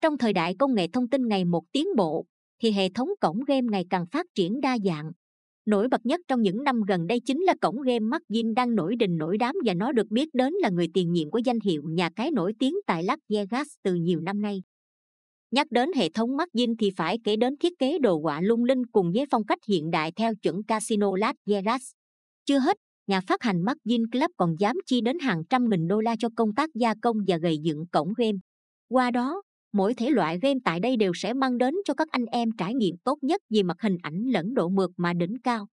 Trong thời đại công nghệ thông tin ngày một tiến bộ, thì hệ thống cổng game ngày càng phát triển đa dạng. Nổi bật nhất trong những năm gần đây chính là cổng game Margin đang nổi đình nổi đám và nó được biết đến là người tiền nhiệm của danh hiệu nhà cái nổi tiếng tại Las Vegas từ nhiều năm nay. Nhắc đến hệ thống Margin thì phải kể đến thiết kế đồ họa lung linh cùng với phong cách hiện đại theo chuẩn Casino Las Vegas. Chưa hết, nhà phát hành Margin Club còn dám chi đến hàng trăm nghìn đô la cho công tác gia công và gầy dựng cổng game. Qua đó, mỗi thể loại game tại đây đều sẽ mang đến cho các anh em trải nghiệm tốt nhất về mặt hình ảnh lẫn độ mượt mà đỉnh cao.